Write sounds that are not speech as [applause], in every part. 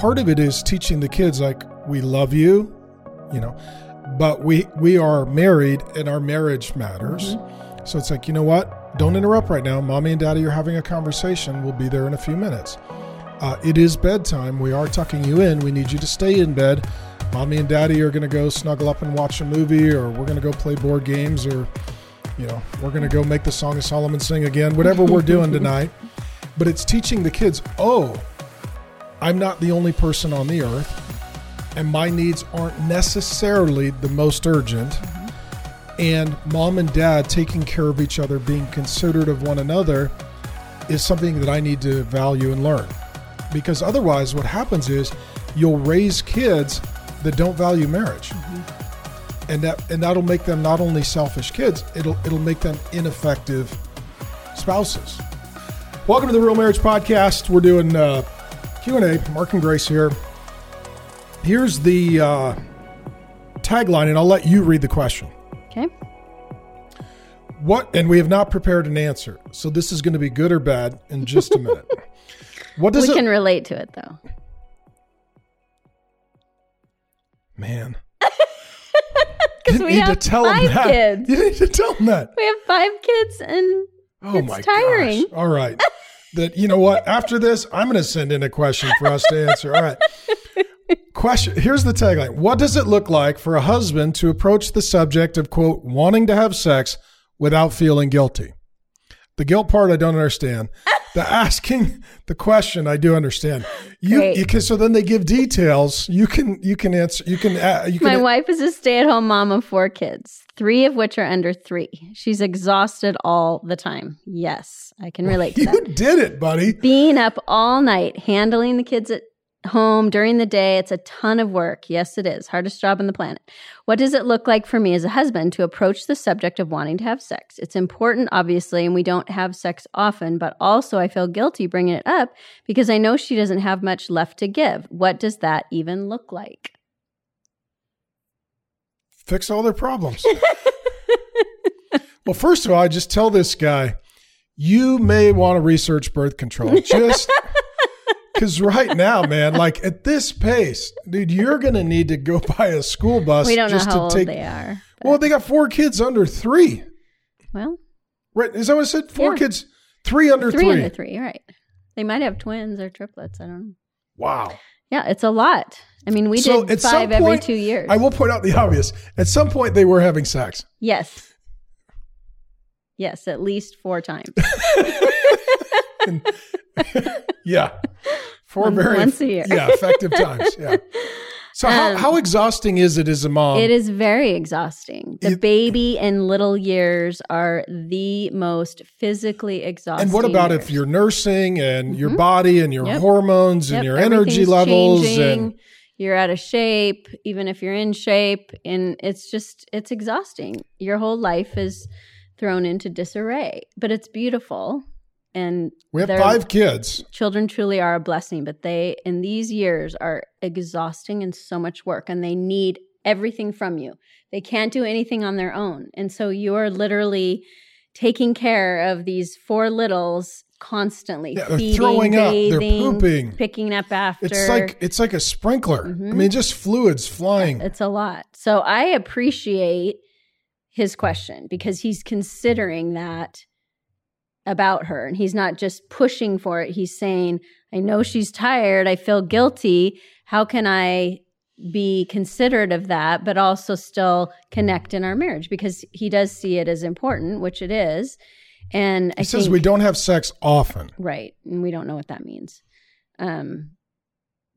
part of it is teaching the kids like we love you, you know, but we we are married and our marriage matters. Mm-hmm. So it's like, you know what? Don't interrupt right now. Mommy and daddy are having a conversation. We'll be there in a few minutes. Uh, it is bedtime. We are tucking you in. We need you to stay in bed. Mommy and daddy are going to go snuggle up and watch a movie, or we're going to go play board games, or, you know, we're going to go make the Song of Solomon sing again, whatever we're doing [laughs] tonight. But it's teaching the kids, oh, I'm not the only person on the earth, and my needs aren't necessarily the most urgent. And mom and dad taking care of each other, being considerate of one another, is something that I need to value and learn. Because otherwise, what happens is you'll raise kids that don't value marriage. And that and that'll make them not only selfish kids, it'll it'll make them ineffective spouses. Welcome to the Real Marriage Podcast. We're doing uh, Q and A. Mark and Grace here. Here's the uh, tagline, and I'll let you read the question. Okay. What? And we have not prepared an answer, so this is going to be good or bad in just a [laughs] minute. What does it we it? can relate to it though. man, [laughs] Because you we need to have five that. kids. You need to tell them that. We have five kids and Oh It's my tiring. gosh! All right. [laughs] That you know what? After this, I'm going to send in a question for us to answer. All right. Question. Here's the tagline. What does it look like for a husband to approach the subject of quote wanting to have sex without feeling guilty? The guilt part I don't understand. The asking the question I do understand. You, you can so then they give details. You can you can answer. You can uh, you can. my wife is a stay-at-home mom of four kids, three of which are under three. She's exhausted all the time. Yes, I can relate to [laughs] you that. did it, buddy. Being up all night, handling the kids at home during the day, it's a ton of work. Yes, it is. Hardest job on the planet. What does it look like for me as a husband to approach the subject of wanting to have sex? It's important, obviously, and we don't have sex often, but also I feel guilty bringing it up because I know she doesn't have much left to give. What does that even look like? fix all their problems. [laughs] [laughs] well, first of all, I just tell this guy, you may want to research birth control. Just because right now, man, like at this pace, dude, you're going to need to go buy a school bus We don't know how to old take. they are. Well, they got four kids under three. Well, Right? Is that what I said? Four Yeah. kids, three under three three. under three, right. They might have twins or triplets. I don't know. Wow. Yeah, it's a lot. I mean, we So did five every point, two years. I will point out the obvious. At some point, they were having sex. Yes. Yes, at least four times. [laughs] [laughs] Yeah. Four Once- very once a year. yeah, effective times. Yeah. [laughs] So how, Um, how exhausting is it as a mom? it is very exhausting. The It- baby and little years are the most physically exhausting. And what about years. if you're nursing and your Mhm. body and your Yep. hormones and Yep, your energy levels changing, and you're out of shape, even if you're in shape, and it's just it's exhausting. Your whole life is thrown into disarray, but it's beautiful. And we have five kids. children truly are a blessing, but they in these years are exhausting and so much work, and they need everything from you. They can't do anything on their own, and so you're literally taking care of these four littles constantly, Yeah, they're feeding, throwing up, they're bathing, pooping. picking up after. It's like it's like a sprinkler. I Mhm. mean, just fluids flying. It's a lot. So I appreciate his question because he's considering that about her and he's not just pushing for it. He's saying, I know she's tired. I feel guilty. How can I be considerate of that, but also still connect in our marriage? Because he does see it as important, which it is. And I He says think, we don't have sex often. Right. And we don't know what that means. Um,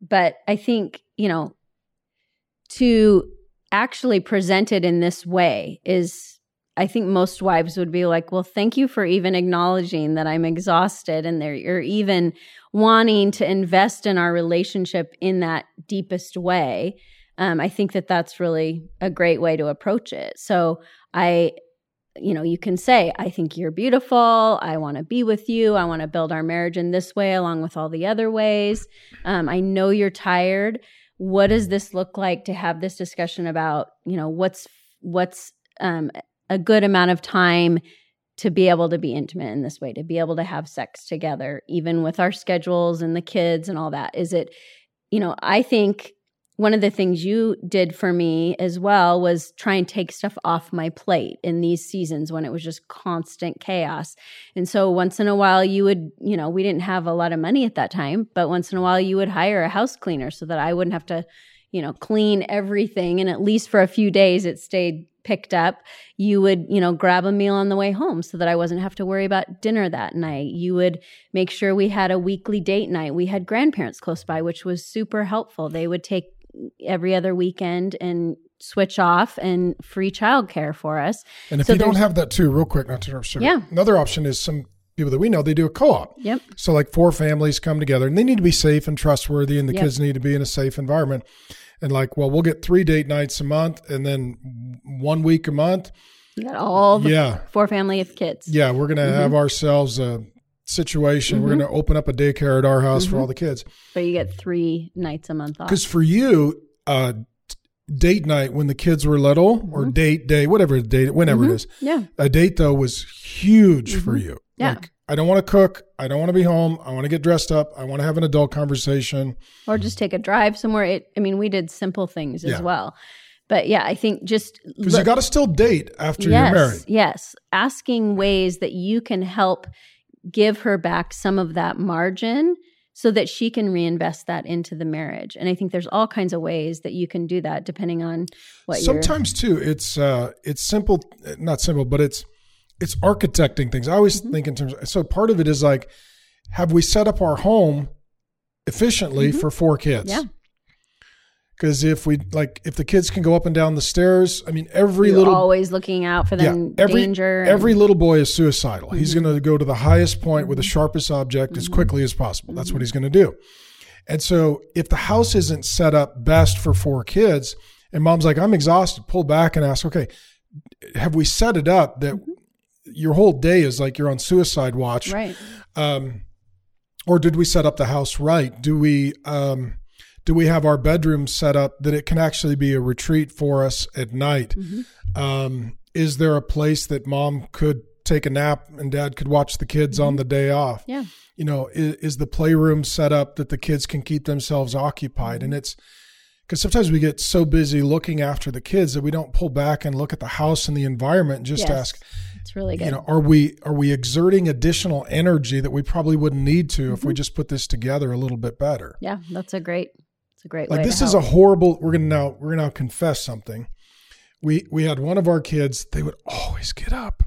but I think, you know, to actually present it in this way is, I think most wives would be like, well, thank you for even acknowledging that I'm exhausted and there you're even wanting to invest in our relationship in that deepest way. Um, I think that that's really a great way to approach it. So I you know, you can say, I think you're beautiful. I want to be with you. I want to build our marriage in this way, along with all the other ways. Um, I know you're tired. What does this look like to have this discussion about, you know, what's, what's, um, a good amount of time to be able to be intimate in this way, to be able to have sex together, even with our schedules and the kids and all that? Is it, you know, I think one of the things you did for me as well was try and take stuff off my plate in these seasons when it was just constant chaos. And so once in a while you would, you know, we didn't have a lot of money at that time, but once in a while you would hire a house cleaner so that I wouldn't have to, you know, clean everything and at least for a few days it stayed picked up, you would, you know, grab a meal on the way home so that I wasn't have to worry about dinner that night. You would make sure we had a weekly date night. We had grandparents close by, which was super helpful. They would take every other weekend and switch off and free childcare for us. And if So you don't have that too, real quick, not to interrupt. Yeah. Another option is some people that we know they do a co-op. Yep. So like four families come together and they need to be safe and trustworthy, and the Yep. kids need to be in a safe environment. And like, well, we'll get three date nights a month, and then one week a month. You got all the Yeah, four family of kids. yeah, we're gonna Mm-hmm. have ourselves a situation. We're gonna open up a daycare at our house Mm-hmm. for all the kids. But you get three nights a month off. Because for you, uh, date night when the kids were little, or date day, whatever date, whenever it is, Yeah. a date though was huge for you. Yeah. Like, I don't want to cook. I don't want to be home. I want to get dressed up. I want to have an adult conversation. Or just take a drive somewhere. It, I mean, we did simple things Yeah. as well. But yeah, I think just Because you got to still date after yes, you're married. Yes. Asking ways that you can help give her back some of that margin so that she can reinvest that into the marriage. And I think there's all kinds of ways that you can do that depending on what Sometimes too, it's uh, it's simple, not simple, but it's it's architecting things. I always Mm-hmm. think in terms. so part of it is like, have we set up our home efficiently for four kids? Mm-hmm. Yeah. Because if we like, if the kids can go up and down the stairs, I mean, every you're little always looking out for them every, danger. and- Mm-hmm. Every little boy is suicidal. He's going to go to the highest point with the sharpest object as quickly as possible. That's what Mm-hmm. he's going to do. And so if the house isn't set up best for four kids, and mom's like, I'm exhausted, pull back and ask, okay, have we set it up that your whole day is like you're on suicide watch? Mm-hmm. right. um, or did we set up the house right? Do we um, do we have our bedroom set up that it can actually be a retreat for us at night? Um, is there a place that mom could take a nap and dad could watch the kids on the day off? Yeah. You know, is, is the playroom set up that the kids can keep themselves occupied? And it's because sometimes we get so busy looking after the kids that we don't pull back and look at the house and the environment and just Yes. ask, It's really good. you know are we are we exerting additional energy that we probably wouldn't need to if Mm-hmm. we just put this together a little bit better yeah, that's a great it's a great like this is a horrible we're gonna now we're gonna now confess something we we had one of our kids they would always get up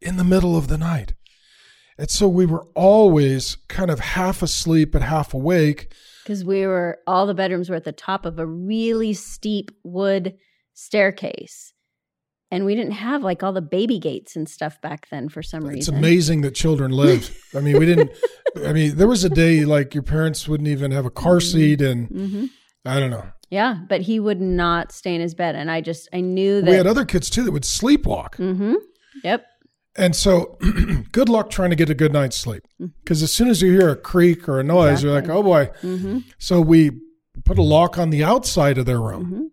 in the middle of the night and so we were always kind of half asleep and half awake because we were all the bedrooms were at the top of a really steep wood staircase. And we didn't have like all the baby gates and stuff back then for some reason. it's amazing that children lived. I mean we didn't [laughs] i mean there was a day like your parents wouldn't even have a car seat and hmm i don't know. Yeah but he would not stay in his bed. And i just i knew that we had other kids too that would sleepwalk. Hmm yep And so, [clears throat] good luck trying to get a good night's sleep. Because as soon as you hear a creak or a noise, you're like, oh boy. hmm So, we put a lock on the outside of their room. hmm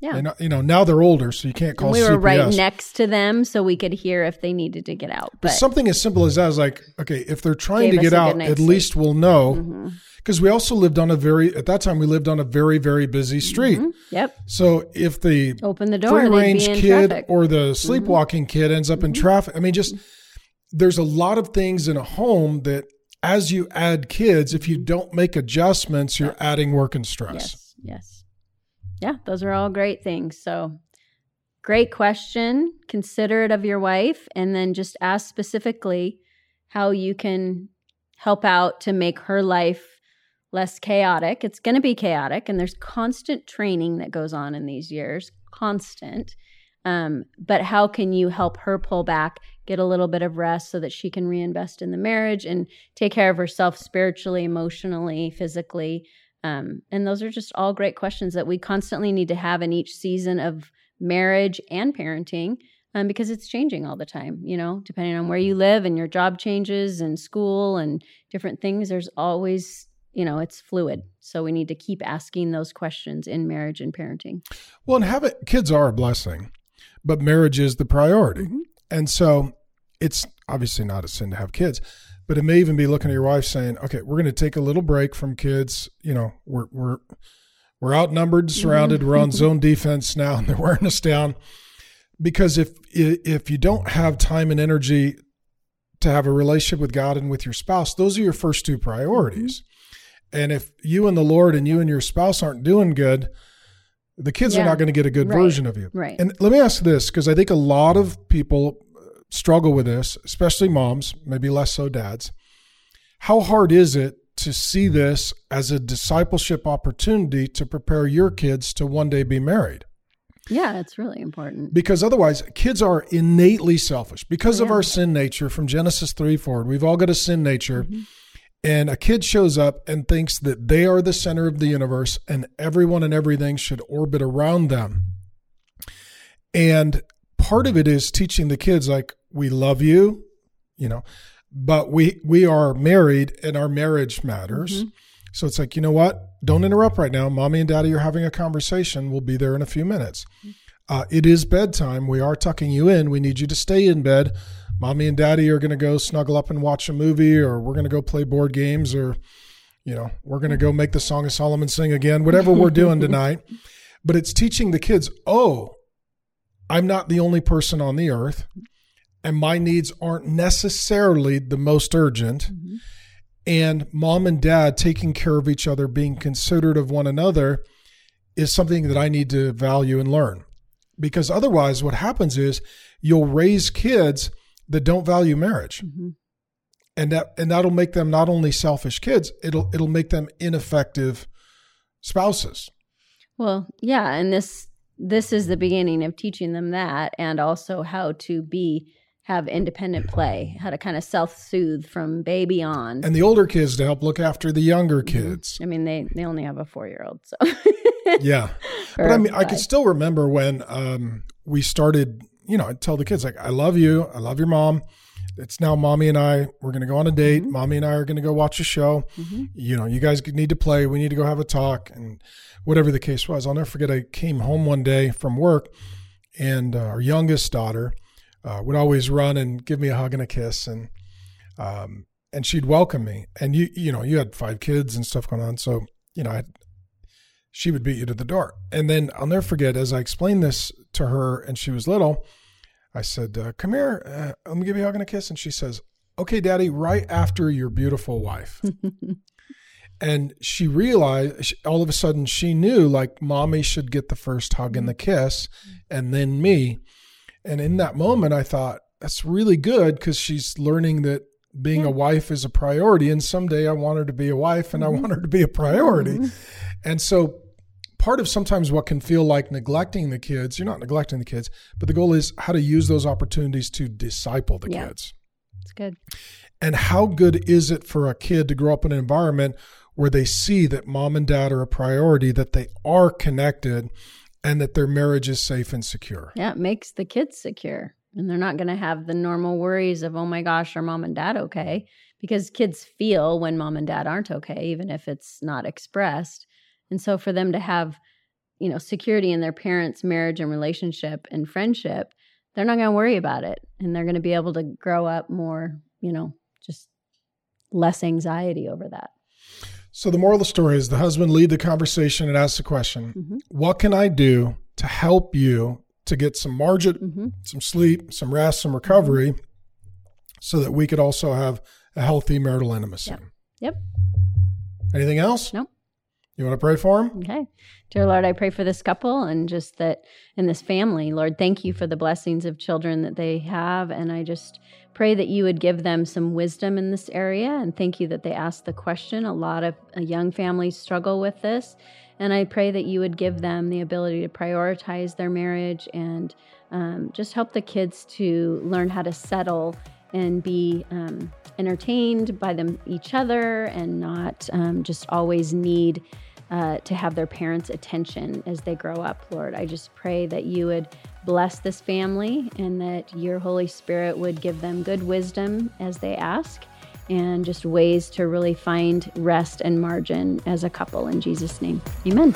yeah And, you know, now they're older, so you can't call and we were CPS. right next to them so we could hear if they needed to get out but but something as simple as that is like, okay, if they're trying to get out, at sleep. least we'll know. Mhm. Because we also lived on a very, at that time, we lived on a very, very busy street. Mhm. yep So, if the open the door free range kid traffic or the sleepwalking kid ends up in traffic. I mean, just there's a lot of things in a home that as you add kids, if you don't make adjustments, you're adding work and stress. Yes, yes. Yeah, those are all great things. So, great question. Consider it of your wife and then just ask specifically how you can help out to make her life less chaotic. It's going to be chaotic, and there's constant training that goes on in these years, constant. Um, but how can you help her pull back, get a little bit of rest so that she can reinvest in the marriage and take care of herself spiritually, emotionally, physically? Um, and those are just all great questions that we constantly need to have in each season of marriage and parenting um, because it's changing all the time, you know, depending on where you live and your job changes and school and different things. There's always, you know, it's fluid. So we need to keep asking those questions in marriage and parenting. Well, and have it, kids are a blessing, but marriage is the priority. Mhm. And so it's obviously not a sin to have kids, but it may even be looking at your wife saying, "Okay, we're going to take a little break from kids. You know, we're we're we're outnumbered, mm-hmm. surrounded. We're on zone [laughs] defense now, and they're wearing us down." Because if if you don't have time and energy to have a relationship with God and with your spouse, those are your first two priorities. Mm-hmm. And if you and the Lord and you and your spouse aren't doing good, the kids Yeah. are not going to get a good Right. version of you. Right. And let me ask this because I think a lot of people struggle with this, especially moms, maybe less so dads. How hard is it to see this as a discipleship opportunity to prepare your kids to one day be married? Yeah, it's really important. Because otherwise, kids are innately selfish because of Yeah. our sin nature from Genesis 3 forward. We've all got a sin nature. Mm-hmm. And a kid shows up and thinks that they are the center of the universe and everyone and everything should orbit around them. And part of it is teaching the kids like we love you, you know, but we we are married and our marriage matters. Mm-hmm. So it's like, you know what? Don't interrupt right now. Mommy and daddy are having a conversation. We'll be there in a few minutes. Mm-hmm. Uh, it is bedtime. We are tucking you in. We need you to stay in bed. Mommy and daddy are going to go snuggle up and watch a movie, or we're going to go play board games, or, you know, we're going to go mm-hmm. make the Song of Solomon sing again, whatever we're doing [laughs] tonight. But it's teaching the kids, oh, I'm not the only person on the earth, and my needs aren't necessarily the most urgent. And mom and dad taking care of each other, being considerate of one another, is something that I need to value and learn. Because otherwise, what happens is you'll raise kids that don't value marriage. Mhm. And that and that'll make them not only selfish kids, it'll it'll make them ineffective spouses. Well, yeah, and this this is the beginning of teaching them that and also how to be have independent play, how to kind of self-soothe from baby on. And the older kids to help look after the younger Mm-hmm. kids. I mean, they they only have a 4-year-old, so [laughs] Yeah. But I mean, I can still remember when um, we started, you know, I'd tell the kids, like, I love you. I love your mom. It's now mommy and I, we're going to go on a date. Mm-hmm. Mommy and I are going to go watch a show. You know, you guys need to play. We need to go have a talk and whatever the case was. I'll never forget. I came home one day from work and uh, our youngest daughter uh, would always run and give me a hug and a kiss. And, um, and she'd welcome me. And you, you know, you had five kids and stuff going on. So, you know, I she would beat you to the door. And then I'll never forget, as I explained this to her and she was little, I said, uh, Come here, uh, let me give you a hug and a kiss. And she says, Okay, daddy, right after your beautiful wife. [laughs] and she realized all of a sudden she knew like mommy should get the first hug and the kiss and then me. And in that moment, I thought, That's really good because she's learning that being a wife is a priority. And someday I want her to be a wife and I mm-hmm. want her to be a priority. Mm-hmm. And so part of sometimes what can feel like neglecting the kids, you're not neglecting the kids, but the goal is how to use those opportunities to disciple the Yeah. kids. it's good. And how good is it for a kid to grow up in an environment where they see that mom and dad are a priority, that they are connected, and that their marriage is safe and secure? Yeah, it makes the kids secure. And they're not going to have the normal worries of, oh my gosh, are mom and dad okay? Because kids feel when mom and dad aren't okay, even if it's not expressed. And so for them to have, you know, security in their parents' marriage and relationship and friendship, they're not going to worry about it. And they're going to be able to grow up more, you know, just less anxiety over that. So the moral of the story is the husband lead the conversation and ask the question, Mhm. what can I do to help you to get some margin, hmm some sleep, some rest, some recovery, so that we could also have a healthy marital intimacy? Yep. Yep. Anything else? Nope. You want to pray for him? Okay. Dear Lord, I pray for this couple and just that in this family. Lord, thank you for the blessings of children that they have. And I just pray that you would give them some wisdom in this area. And thank you that they asked the question. A lot of uh, young families struggle with this. And I pray that you would give them the ability to prioritize their marriage and um, just help the kids to learn how to settle and be um, entertained by them each other and not um, just always need uh, to have their parents' attention as they grow up, Lord. I just pray that you would bless this family and that your Holy Spirit would give them good wisdom as they ask and just ways to really find rest and margin as a couple. In Jesus' name, amen.